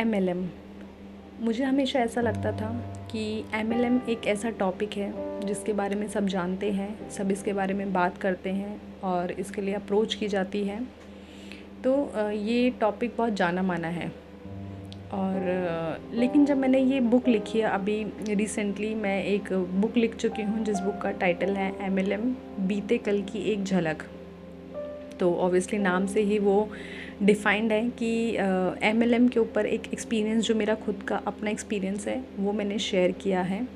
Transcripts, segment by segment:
M L M मुझे हमेशा ऐसा लगता था कि एम एल एम एक ऐसा टॉपिक है जिसके बारे में सब जानते हैं, सब इसके बारे में बात करते हैं और इसके लिए अप्रोच की जाती है। तो ये टॉपिक बहुत जाना माना है। और लेकिन जब मैंने ये बुक लिखी है, अभी रिसेंटली मैं एक बुक लिख चुकी हूँ, जिस बुक का टाइटल है एम एल एम बीते कल की एक झलक। तो ऑब्वियसली नाम से ही वो डिफ़ाइंड है कि एम एल एम के ऊपर एक एक्सपीरियंस जो मेरा खुद का अपना एक्सपीरियंस है, वो मैंने शेयर किया है।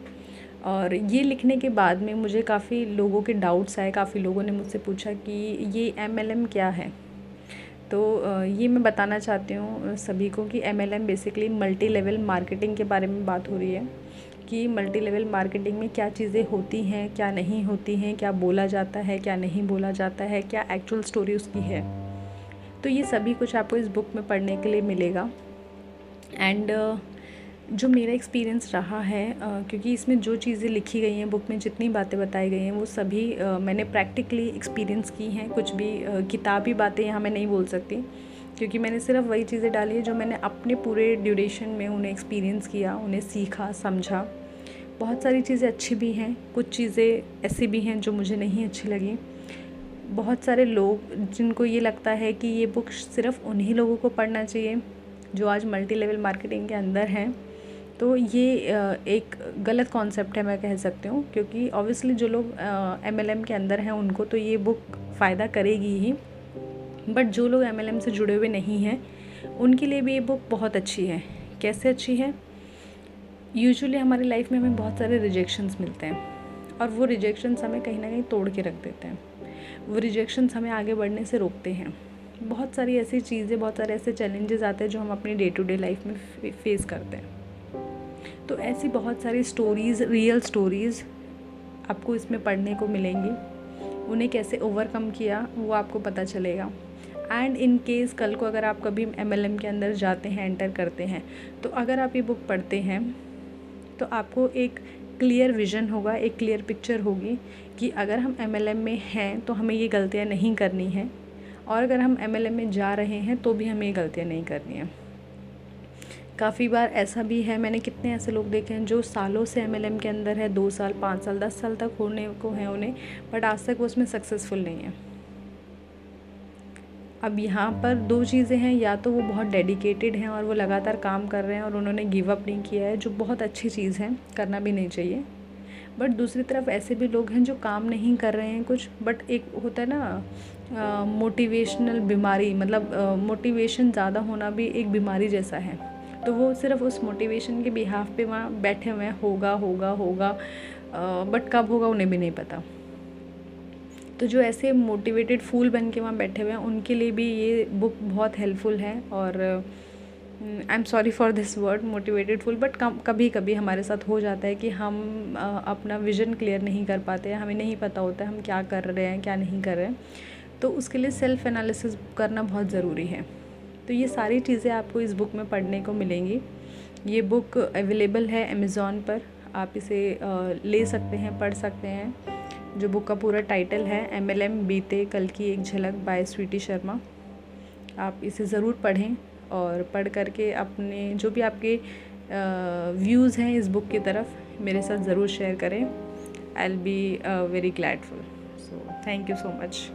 और ये लिखने के बाद में मुझे काफ़ी लोगों के डाउट्स आए, काफ़ी लोगों ने मुझसे पूछा कि ये एम एल एम क्या है? तो ये मैं बताना चाहती हूँ सभी को कि M L M basically multi level marketing के बारे में बात हो रही है, कि मल्टी लेवल मार्केटिंग में क्या चीज़ें होती हैं, क्या नहीं होती हैं, क्या बोला जाता है, क्या नहीं बोला जाता है, क्या एक्चुअल स्टोरी उसकी है। तो ये सभी कुछ आपको इस बुक में पढ़ने के लिए मिलेगा। एंड जो मेरा एक्सपीरियंस रहा है क्योंकि इसमें जो चीज़ें लिखी गई हैं बुक में जितनी बातें बताई गई हैं, वो सभी मैंने प्रैक्टिकली एक्सपीरियंस की हैं। कुछ भी किताबी बातें यहाँ मैं नहीं बोल सकती, क्योंकि मैंने सिर्फ़ वही चीज़ें डाली है जो मैंने अपने पूरे ड्यूरेशन में उन्हें एक्सपीरियंस किया, उन्हें सीखा, समझा। बहुत सारी चीज़ें अच्छी भी हैं, कुछ चीज़ें ऐसी भी हैं जो मुझे नहीं अच्छी लगी। बहुत सारे लोग, जिनको ये लगता है कि ये बुक सिर्फ़ उन्हीं लोगों को पढ़ना चाहिए, जो आज मल्टी लेवल मार्केटिंग के अंदर हैं। तो ये एक गलत कॉन्सेप्ट है मैं कह सकती हूँ, क्योंकि ऑब्वियसली जो लोग एम एल एम के अंदर हैं उनको तो ये बुक फ़ायदा करेगी ही बट जो लोग एम एल एम से जुड़े हुए नहीं हैं, उनके लिए भी ये बुक बहुत अच्छी है। कैसे अच्छी है? यूजुअली हमारी लाइफ में हमें बहुत सारे रिजेक्शंस मिलते हैं, और वो रिजेक्शंस हमें कहीं ना कहीं तोड़ के रख देते हैं। वो रिजेक्शंस हमें आगे बढ़ने से रोकते हैं। बहुत सारी ऐसी चीज़ें, बहुत सारे ऐसे चैलेंजेस आते हैं जो हम अपनी डे टू डे लाइफ में फेस करते हैं। तो ऐसी बहुत सारी स्टोरीज़ रियल स्टोरीज़ आपको इसमें पढ़ने को मिलेंगी। उन्हें कैसे ओवरकम किया, वो आपको पता चलेगा। एंड इन केस कल को अगर आप कभी एमएलएम के अंदर जाते हैं एंटर करते हैं तो अगर आप ये बुक पढ़ते हैं तो आपको एक क्लियर विज़न होगा, एक क्लियर पिक्चर होगी कि अगर हम एमएलएम में हैं तो हमें ये गलतियाँ नहीं करनी हैं। और अगर हम एमएलएम में जा रहे हैं तो भी हमें ये गलतियाँ नहीं करनी हैं। काफ़ी बार ऐसा भी है, मैंने कितने ऐसे लोग देखे हैं जो सालों से एमएलएम के अंदर है, दो साल, पाँच साल, दस साल तक होने को है उन्हें बट आज तक वो उसमें सक्सेसफुल नहीं है। अब यहाँ पर दो चीज़ें हैं, या तो वो बहुत डेडिकेटेड हैं और वो लगातार काम कर रहे हैं और उन्होंने गिव अप नहीं किया है, जो बहुत अच्छी चीज़ है, करना भी नहीं चाहिए। बट दूसरी तरफ़ ऐसे भी लोग हैं जो काम नहीं कर रहे हैं कुछ बट एक होता है ना मोटिवेशनल बीमारी मतलब मोटिवेशन ज़्यादा होना भी एक बीमारी जैसा है। तो वो सिर्फ़ उस मोटिवेशन के बिहाफ पे वहाँ बैठे हुए हैं होगा होगा होगा बट कब होगा उन्हें भी नहीं पता। तो जो ऐसे मोटिवेटेड फूल बन के वहाँ बैठे हुए हैं उनके लिए भी ये बुक बहुत हेल्पफुल है और I am sorry for this word motivated full but कभी कभी हमारे साथ हो जाता है कि हम uh, अपना विज़न क्लियर नहीं कर पाते हैं हमें नहीं पता होता है हम क्या कर रहे हैं क्या नहीं कर रहे हैं। तो उसके लिए सेल्फ़ एनालिसिस करना बहुत ज़रूरी है। तो ये सारी चीज़ें आपको इस बुक में पढ़ने को मिलेंगी। ये बुक अवेलेबल है अमेज़ोन पर। आप इसे ले सकते हैं, पढ़ सकते हैं। जो बुक का पूरा टाइटल है एम एल एम बीते कल की एक झलक बाय स्वीटी शर्मा। आप इसे ज़रूर पढ़ें और पढ़ करके अपने, जो भी आपके व्यूज़ हैं इस बुक की तरफ़, मेरे साथ ज़रूर शेयर करें। I'll be very gladful so thank you so much